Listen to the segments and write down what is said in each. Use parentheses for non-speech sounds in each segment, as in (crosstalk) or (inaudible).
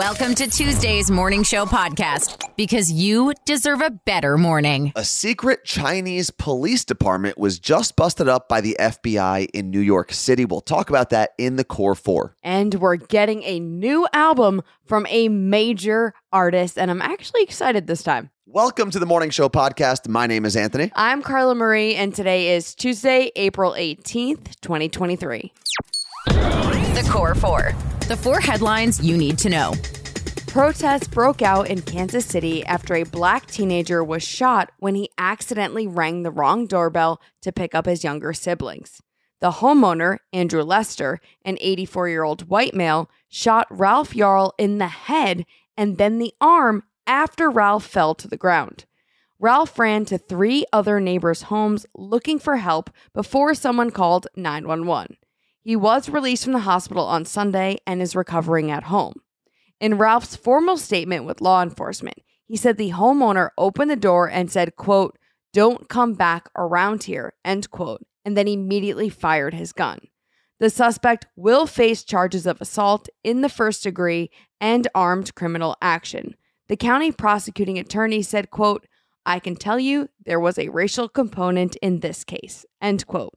Welcome to Tuesday's Morning Show podcast because you deserve a better morning. A secret Chinese police department was just busted up by the FBI in New York City. We'll talk about that in the core four. And we're getting a new album from a major artist, and I'm actually excited this time. Welcome to the Morning Show podcast. My name is Anthony. I'm Carla Marie, and today is Tuesday, April 18th, 2023. The Core Four. The four headlines you need to know. Protests broke out in Kansas City after a black teenager was shot when he accidentally rang the wrong doorbell to pick up his younger siblings. The homeowner, Andrew Lester, an 84 year old white male, shot Ralph Yarl in the head and then the arm after Ralph fell to the ground. Ralph ran to three other neighbors' homes looking for help before someone called 911. He was released from the hospital on Sunday and is recovering at home. In Ralph's formal statement with law enforcement, he said the homeowner opened the door and said, quote, don't come back around here, end quote, and then immediately fired his gun. The suspect will face charges of assault in the first degree and armed criminal action. The county prosecuting attorney said, quote, I can tell you there was a racial component in this case, end quote.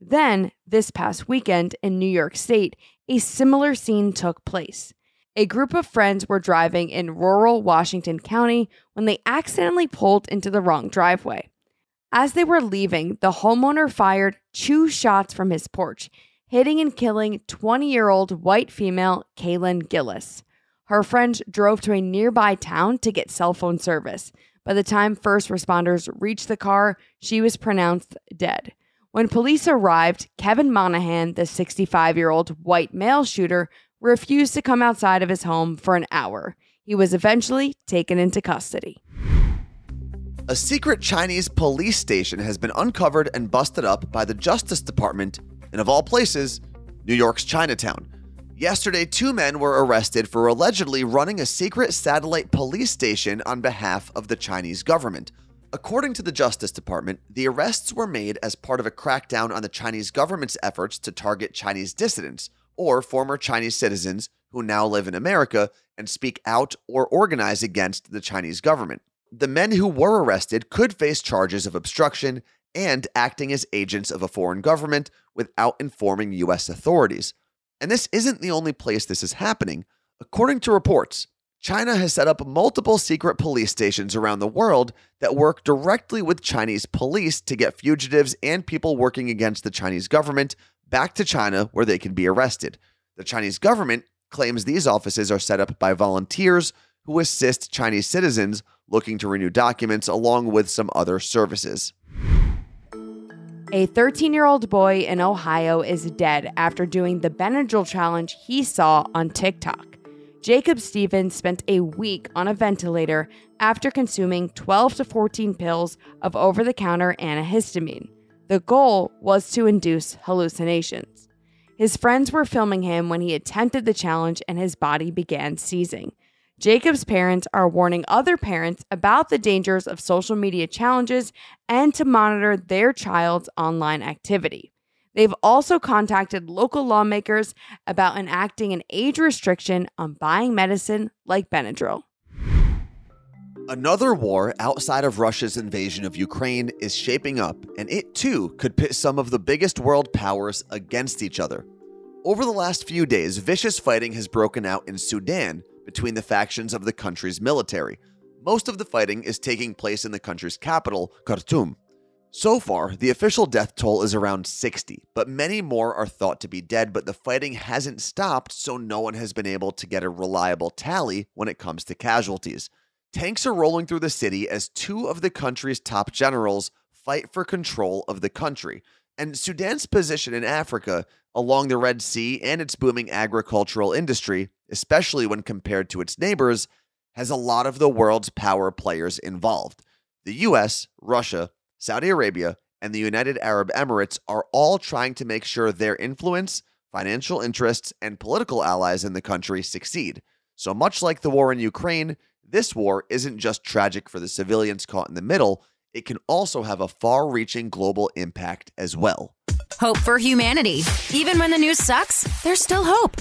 Then, this past weekend in New York State, a similar scene took place. A group of friends were driving in rural Washington County when they accidentally pulled into the wrong driveway. As they were leaving, the homeowner fired two shots from his porch, hitting and killing 20 year old white female Kaylin Gillis. Her friends drove to a nearby town to get cell phone service. By the time first responders reached the car, she was pronounced dead. When police arrived, Kevin Monahan, the 65 year old white male shooter, refused to come outside of his home for an hour. He was eventually taken into custody. A secret Chinese police station has been uncovered and busted up by the Justice Department in, of all places, New York's Chinatown. Yesterday, two men were arrested for allegedly running a secret satellite police station on behalf of the Chinese government. According to the Justice Department, the arrests were made as part of a crackdown on the Chinese government's efforts to target Chinese dissidents or former Chinese citizens who now live in America and speak out or organize against the Chinese government. The men who were arrested could face charges of obstruction and acting as agents of a foreign government without informing U.S. authorities. And this isn't the only place this is happening. According to reports, China has set up multiple secret police stations around the world that work directly with Chinese police to get fugitives and people working against the Chinese government back to China where they can be arrested. The Chinese government claims these offices are set up by volunteers who assist Chinese citizens looking to renew documents along with some other services. A 13 year old boy in Ohio is dead after doing the Benadryl challenge he saw on TikTok. Jacob Stevens spent a week on a ventilator after consuming 12 to 14 pills of over the counter antihistamine. The goal was to induce hallucinations. His friends were filming him when he attempted the challenge and his body began seizing. Jacob's parents are warning other parents about the dangers of social media challenges and to monitor their child's online activity. They've also contacted local lawmakers about enacting an age restriction on buying medicine like Benadryl. Another war outside of Russia's invasion of Ukraine is shaping up, and it too could pit some of the biggest world powers against each other. Over the last few days, vicious fighting has broken out in Sudan between the factions of the country's military. Most of the fighting is taking place in the country's capital, Khartoum. So far, the official death toll is around 60, but many more are thought to be dead. But the fighting hasn't stopped, so no one has been able to get a reliable tally when it comes to casualties. Tanks are rolling through the city as two of the country's top generals fight for control of the country. And Sudan's position in Africa, along the Red Sea and its booming agricultural industry, especially when compared to its neighbors, has a lot of the world's power players involved. The US, Russia, Saudi Arabia, and the United Arab Emirates are all trying to make sure their influence, financial interests, and political allies in the country succeed. So much like the war in Ukraine, this war isn't just tragic for the civilians caught in the middle, it can also have a far reaching global impact as well. Hope for humanity. Even when the news sucks, there's still hope.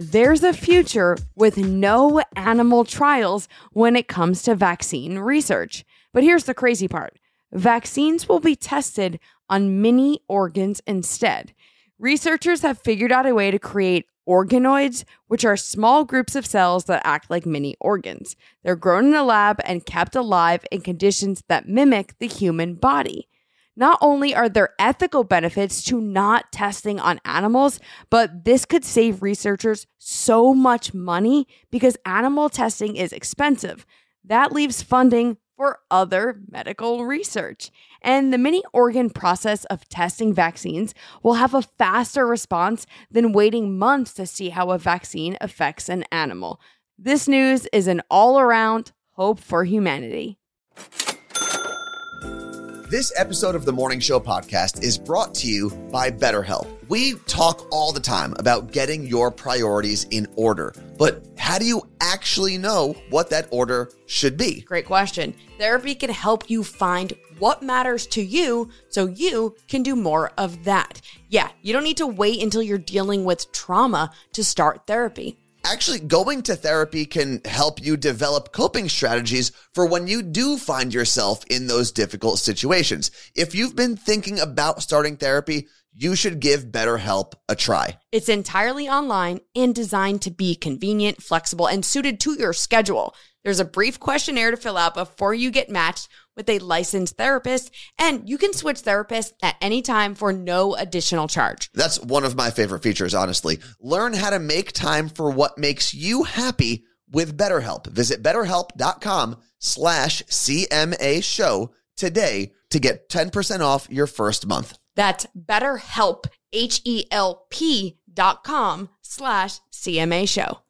there's a future with no animal trials when it comes to vaccine research. But here's the crazy part vaccines will be tested on mini organs instead. Researchers have figured out a way to create organoids, which are small groups of cells that act like mini organs. They're grown in a lab and kept alive in conditions that mimic the human body. Not only are there ethical benefits to not testing on animals, but this could save researchers so much money because animal testing is expensive. That leaves funding for other medical research. And the mini organ process of testing vaccines will have a faster response than waiting months to see how a vaccine affects an animal. This news is an all around hope for humanity. This episode of the Morning Show podcast is brought to you by BetterHelp. We talk all the time about getting your priorities in order, but how do you actually know what that order should be? Great question. Therapy can help you find what matters to you so you can do more of that. Yeah, you don't need to wait until you're dealing with trauma to start therapy. Actually, going to therapy can help you develop coping strategies for when you do find yourself in those difficult situations. If you've been thinking about starting therapy, you should give BetterHelp a try. It's entirely online and designed to be convenient, flexible, and suited to your schedule. There's a brief questionnaire to fill out before you get matched with a licensed therapist, and you can switch therapists at any time for no additional charge. That's one of my favorite features, honestly. Learn how to make time for what makes you happy with BetterHelp. Visit betterhelp.com slash CMA show today to get 10% off your first month. That's betterhelp, H-E-L-P dot com slash CMA show.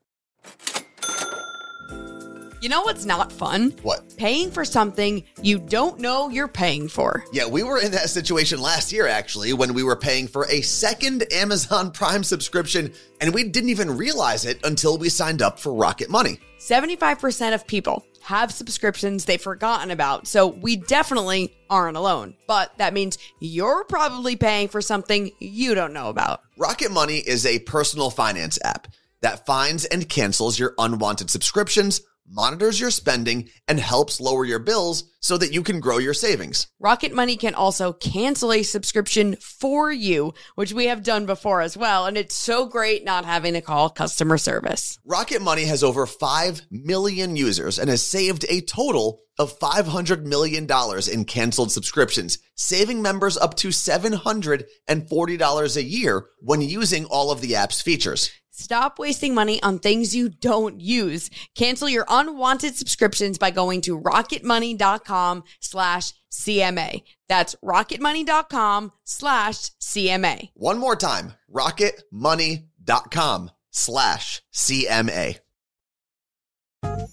You know what's not fun? What? Paying for something you don't know you're paying for. Yeah, we were in that situation last year, actually, when we were paying for a second Amazon (laughs) Prime subscription, and we didn't even realize it until we signed up for Rocket Money. 75% of people have subscriptions they've forgotten about, so we definitely aren't alone. But that means you're probably paying for something you don't know about. Rocket Money is a personal finance app that finds and cancels your unwanted subscriptions monitors your spending, and helps lower your bills so that you can grow your savings. Rocket Money can also cancel a subscription for you, which we have done before as well. And it's so great not having to call customer service. Rocket Money has over 5 million users and has saved a total of $500 million in canceled subscriptions, saving members up to $740 a year when using all of the app's features. Stop wasting money on things you don't use. Cancel your unwanted subscriptions by going to rocketmoney.com slash CMA. That's rocketmoney.com slash CMA. One more time, rocketmoney.com slash CMA.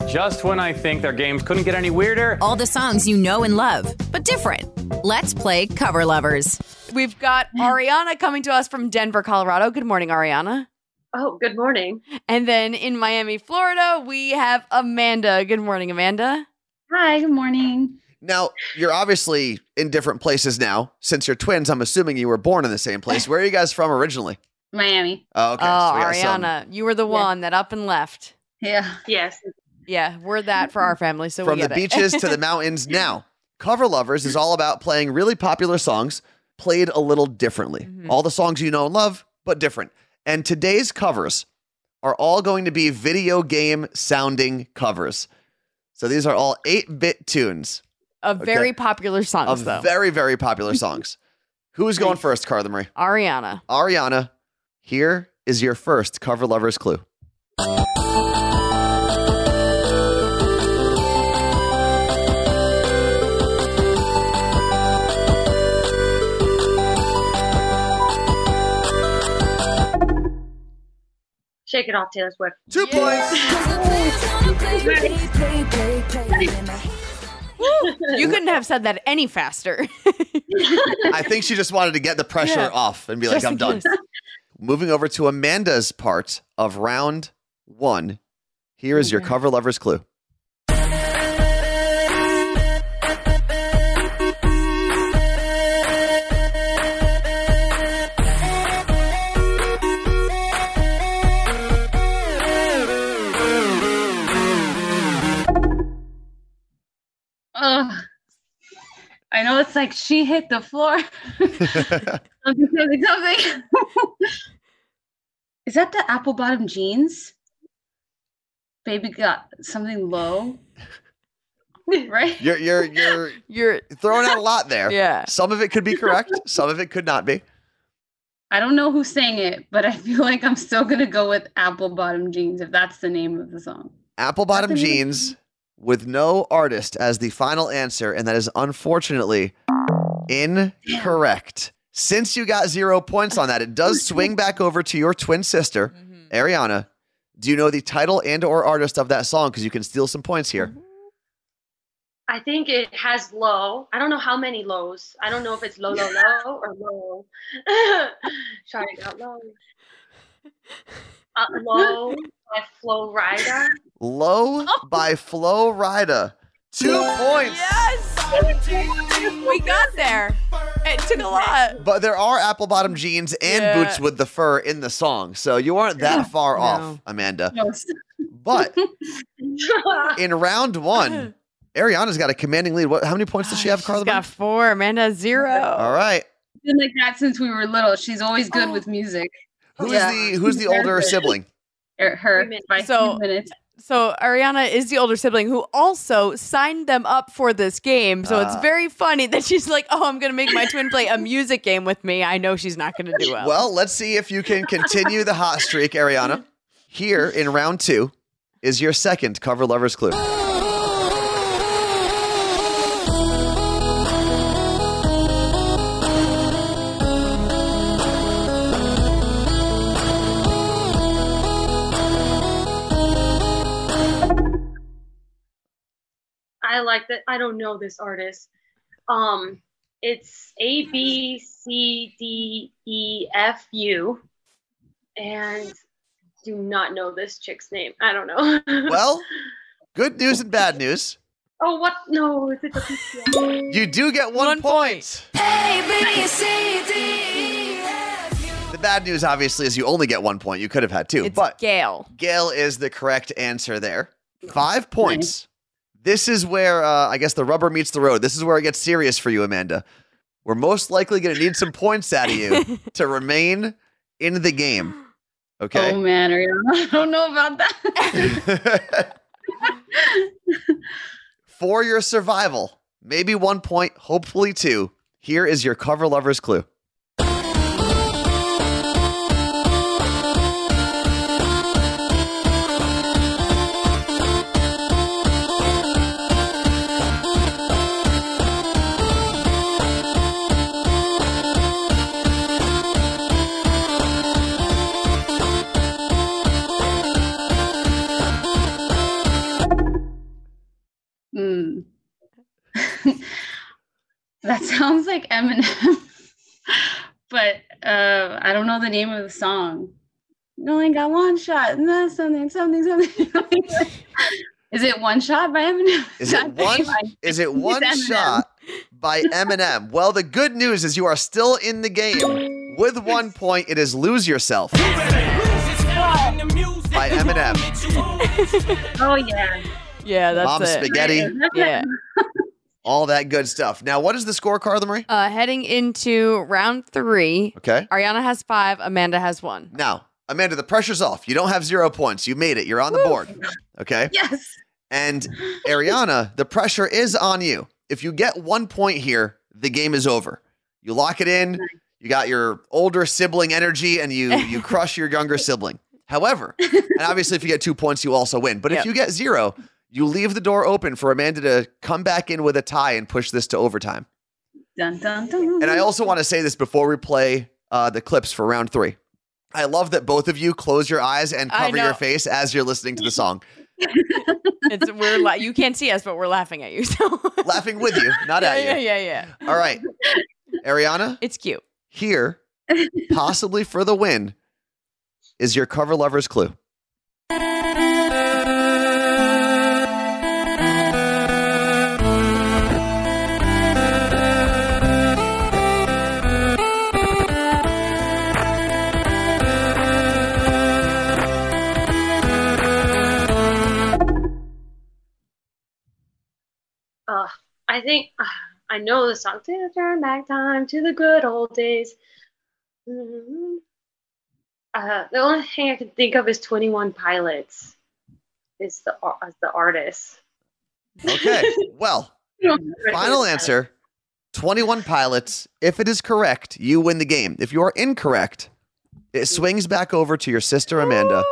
Just when I think their games couldn't get any weirder. All the songs you know and love, but different. Let's play Cover Lovers. We've got Ariana coming to us from Denver, Colorado. Good morning, Ariana. Oh, good morning. And then in Miami, Florida, we have Amanda. Good morning, Amanda. Hi, good morning. Now, you're obviously in different places now. Since you're twins, I'm assuming you were born in the same place. Where are you guys from originally? Miami. Oh, okay. oh, So we Ariana, some you were the Yeah. one that up and left. Yeah. Yes. Yeah, we're that for our family. So from we the it. beaches to the (laughs) mountains. Now, Cover Lovers is all about playing really popular songs played a little differently. Mhm. All the songs you know and love, but different. And today's covers are all going to be video game sounding covers. So these are all 8 bit tunes of very popular songs, of though. very, very popular (laughs) songs. Who is going first, Carla Marie? Ariana. Ariana, here is your first Cover Lovers clue. Shake it off, Taylor Swift. Two points. (laughs) You couldn't have said that any faster. (laughs) I think she just wanted to get the pressure Yeah. off and be like, Just I'm done. Moving over to Amanda's part of round one. Here is your cover lovers clue. Like she hit the floor. something, something, something. Is that the apple bottom jeans? Baby got something low. (laughs) Right? You're you're you're (laughs) You're throwing out a lot there. yeah. Some of it could be (laughs) correct. Some of it could not be. I don't know who sang it, but I feel like I'm still gonna go with apple bottom jeans if that's the name of the song. Apple bottom jeans with no artist as the final answer, and that is unfortunately incorrect. Since you got zero points on that, it does swing back over to your twin sister, Mm-hmm. Ariana. Do you know the title and or artist of that song? Because you can steal some points here. I think it has low. I don't know how many lows. I don't know if it's low, low, low or low. (laughs) It out low. Uh, low by Flo Rida. Low by Flo Rida. Two points. Yes. We got there. It took a lot. But there are apple bottom jeans and Yeah. boots with the fur in the song. So you aren't that far No. off, Amanda. Yes. But (laughs) in round one, Ariana's got a commanding lead. What? How many points does she have, Carla? She's got four. Amanda zero. All right. Been like that since we were little. She's always good with music. Who's Yeah. the Who's the older sibling? Er, Her by So- two minutes. So Ariana is the older sibling who also signed them up for this game. So it's Ah. very funny that she's like, "Oh, I'm gonna make my twin play a music game with me." I know she's not gonna do well. Well, let's see if you can continue the hot streak, Ariana. Here in round two is your second cover lovers clue. I like that. I don't know this artist. Um, it's A B C D E F U, and do not know this chick's name. I don't know. (laughs) Well, good news and bad news. oh, what? No, is it the PCA? You do get one, One point. The bad news, obviously, is you only get one point. You could have had two, it's but GAYLE. GAYLE is the correct answer there. Five points. This is where uh, I guess the rubber meets the road. This is where it gets serious for you, Amanda. We're most likely going to need some points out of you (laughs) to remain in the game. Okay. Oh man, (laughs) I don't know about that. (laughs) for your survival, maybe one point, hopefully two. Here is your cover lovers clue. That sounds like Eminem, (laughs) but uh, I don't know the name of the song. You only got one shot, and that's something, something, something. (laughs) Is it one shot by Eminem? (laughs) Is it one? Is it one Eminem. shot by Eminem? Well, the good news is you are still in the game. With one point, it is Lose Yourself by Eminem. Oh yeah. Yeah, that's Mom it. Spaghetti, Yeah. All that good stuff. Now, what is the score, Carla Marie? Uh, heading into round three, Okay. Ariana has five. Amanda has one. Now, Amanda, the pressure's off. You don't have zero points. You made it. You're on the board. Okay. Yes. And Ariana, the pressure is on you. If you get one point here, the game is over. You lock it in. You got your older sibling energy, and you you (laughs) crush your younger sibling. However, and obviously, if you get two points, you also win. But if you get zero, you leave the door open for Amanda to come back in with a tie and push this to overtime. Dun dun dun. And I also want to say this before we play uh, the clips for round three. I love that both of you close your eyes and cover your face as you're listening to the (laughs) song, It's we're la- you can't see us, but we're laughing at you. So (laughs) laughing with you, not yeah, at you. yeah, yeah, yeah. All right, Ariana, It's cute. here, possibly for the win, is your cover lover's clue. Know the song. To turn back time to the good old days. Mm-hmm. Uh, the only thing I can think of is Twenty One Pilots. Is the as the artist. Okay. (laughs) Well, final answer 21 pilots. If it is correct, you win the game. If you are incorrect, it swings back over to your sister Amanda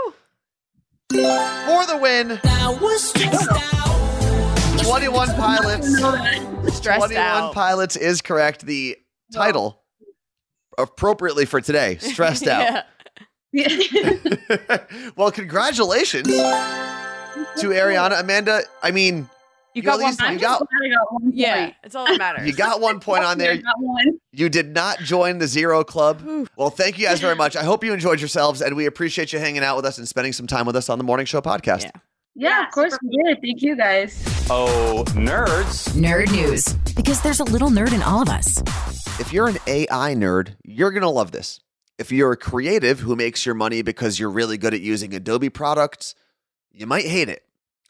for the win. 21 pilots. (laughs) Stressed 21 out. pilots is correct. The title appropriately for today, (laughs) stressed out. Yeah. (laughs) well, congratulations to Ariana. Amanda, I mean, You You got at one. least- you got- got one Yeah, point. it's all that matters. you got one point on there. (laughs) I got one. You did not join the Zero Club. Well, thank you guys very much. I hope you enjoyed yourselves, and we appreciate you hanging out with us and spending some time with us on the Morning Show podcast. Yeah. Yeah, Yeah, of course super we did. Thank you guys. Oh, nerds. Nerd news. Because there's a little nerd in all of us. If you're an AI nerd, you're going to love this. If you're a creative who makes your money because you're really good at using Adobe products, you might hate it.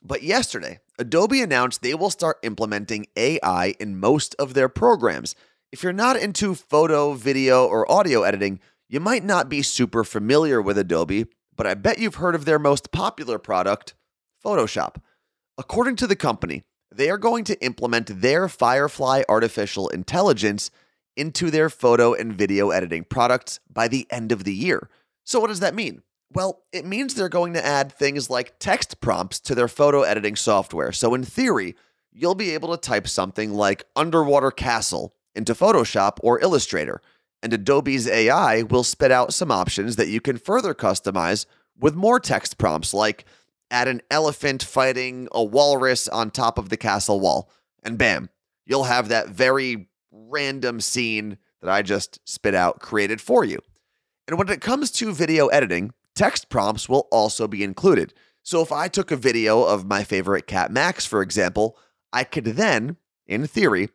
But yesterday, Adobe announced they will start implementing AI in most of their programs. If you're not into photo, video, or audio editing, you might not be super familiar with Adobe, but I bet you've heard of their most popular product, Photoshop. According to the company, they are going to implement their Firefly artificial intelligence into their photo and video editing products by the end of the year. So, what does that mean? Well, it means they're going to add things like text prompts to their photo editing software. So, in theory, you'll be able to type something like underwater castle into Photoshop or Illustrator, and Adobe's AI will spit out some options that you can further customize with more text prompts like add an elephant fighting a walrus on top of the castle wall, and bam, you'll have that very random scene that I just spit out created for you. And when it comes to video editing, text prompts will also be included. So if I took a video of my favorite cat Max, for example, I could then, in theory,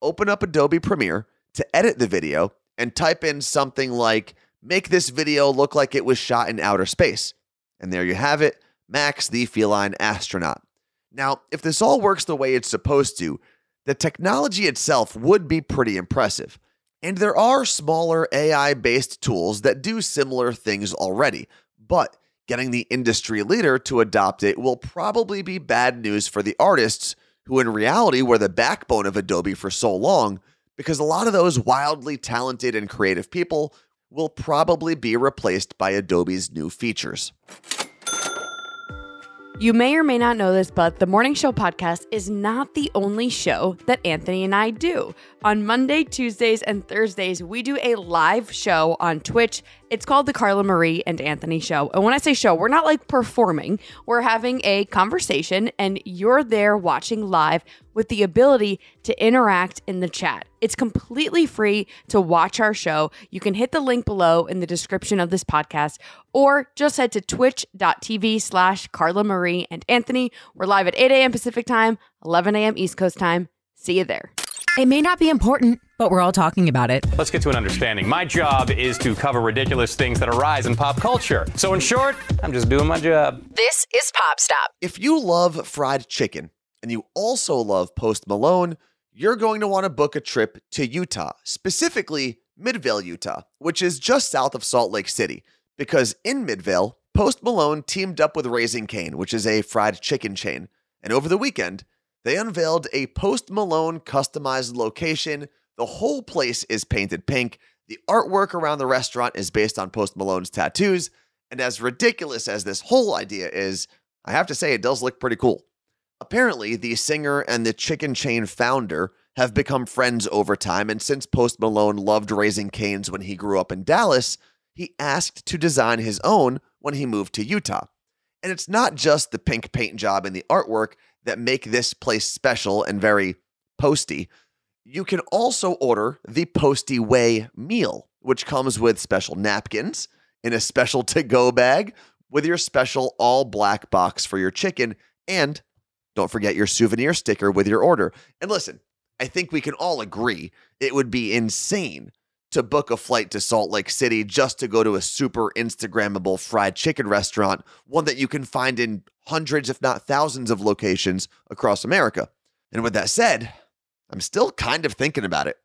open up Adobe Premiere to edit the video and type in something like, make this video look like it was shot in outer space. And there you have it Max, the feline astronaut. Now, if this all works the way it's supposed to, the technology itself would be pretty impressive. And there are smaller AI based tools that do similar things already, but getting the industry leader to adopt it will probably be bad news for the artists who, in reality, were the backbone of Adobe for so long, because a lot of those wildly talented and creative people will probably be replaced by Adobe's new features. You may or may not know this, but the Morning Show podcast is not the only show that Anthony and I do. On Monday, Tuesdays, and Thursdays, we do a live show on Twitch. It's called the Carla Marie and Anthony Show. And when I say show, we're not like performing, we're having a conversation, and you're there watching live with the ability to interact in the chat. It's completely free to watch our show. You can hit the link below in the description of this podcast or just head to twitch.tv slash Carla Marie and Anthony. We're live at 8 a.m. Pacific time, 11 a.m. East Coast time. See you there. It may not be important, but we're all talking about it. Let's get to an understanding. My job is to cover ridiculous things that arise in pop culture. So, in short, I'm just doing my job. This is Pop Stop. If you love fried chicken and you also love Post Malone, you're going to want to book a trip to Utah, specifically Midvale, Utah, which is just south of Salt Lake City. Because in Midvale, Post Malone teamed up with Raising Cane, which is a fried chicken chain. And over the weekend, they unveiled a Post Malone customized location. The whole place is painted pink. The artwork around the restaurant is based on Post Malone's tattoos. And as ridiculous as this whole idea is, I have to say it does look pretty cool. Apparently, the singer and the chicken chain founder have become friends over time, and since Post Malone loved Raising Cane's when he grew up in Dallas, he asked to design his own when he moved to Utah. And it's not just the pink paint job and the artwork that make this place special and very posty. You can also order the Posty Way meal, which comes with special napkins in a special to go bag with your special all black box for your chicken. And don't forget your souvenir sticker with your order. And listen, I think we can all agree it would be insane to book a flight to Salt Lake City just to go to a super Instagrammable fried chicken restaurant, one that you can find in hundreds, if not thousands, of locations across America. And with that said, I'm still kind of thinking about it.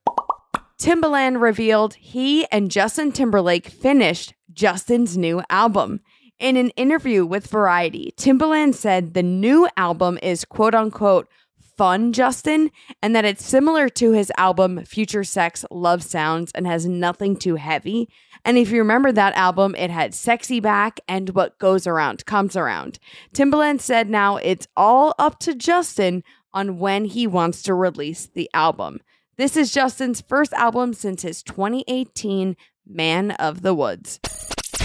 Timbaland revealed he and Justin Timberlake finished Justin's new album. In an interview with Variety, Timbaland said the new album is quote unquote fun, Justin, and that it's similar to his album Future Sex Love Sounds and has nothing too heavy. And if you remember that album, it had Sexy Back and What Goes Around Comes Around. Timbaland said now it's all up to Justin on when he wants to release the album. This is Justin's first album since his 2018 Man of the Woods.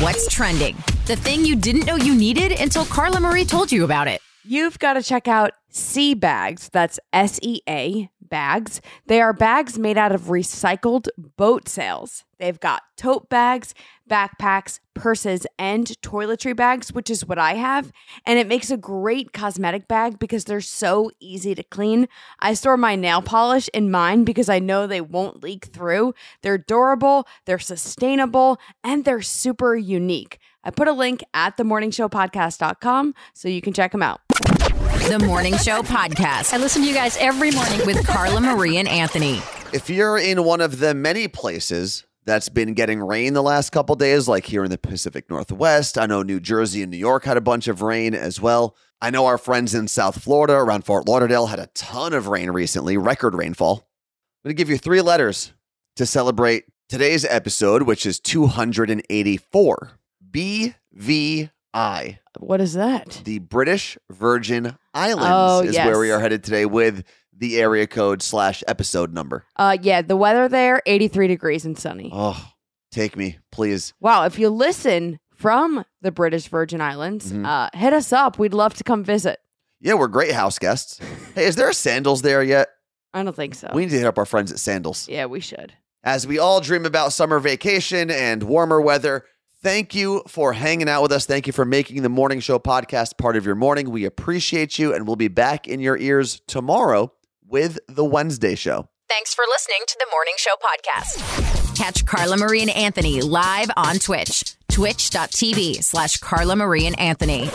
What's trending? The thing you didn't know you needed until Carla Marie told you about it. You've got to check out Sea Bags. That's S E A bags. They are bags made out of recycled boat sails. They've got tote bags, backpacks, purses, and toiletry bags, which is what I have. And it makes a great cosmetic bag because they're so easy to clean. I store my nail polish in mine because I know they won't leak through. They're durable, they're sustainable, and they're super unique. I put a link at themorningshowpodcast.com so you can check them out. The Morning Show Podcast. I listen to you guys every morning. with Carla Marie and Anthony. If you're in one of the many places that's been getting rain the last couple days, like here in the Pacific Northwest, I know New Jersey and New York had a bunch of rain as well. I know our friends in South Florida around Fort Lauderdale had a ton of rain recently, record rainfall. I'm going to give you three letters to celebrate today's episode, which is 284. BVI. What is that? The British Virgin Islands Oh, is yes. where we are headed today with the area code slash episode number. Uh, yeah, the weather there, 83 degrees and sunny. Oh, take me, please. Wow, if you listen from the British Virgin Islands, Mhm. uh, hit us up. We'd love to come visit. Yeah, we're great house guests. (laughs) Hey, is there a Sandals there yet? I don't think so. We need to hit up our friends at Sandals. yeah, we should. As we all dream about summer vacation and warmer weather, thank you for hanging out with us. Thank you for making the Morning Show podcast part of your morning. We appreciate you, and we'll be back in your ears tomorrow with the Wednesday show. Thanks for listening to the Morning Show Podcast. Catch Carla Marie and Anthony live on Twitch. Twitch.tv slash Carla Marie and Anthony.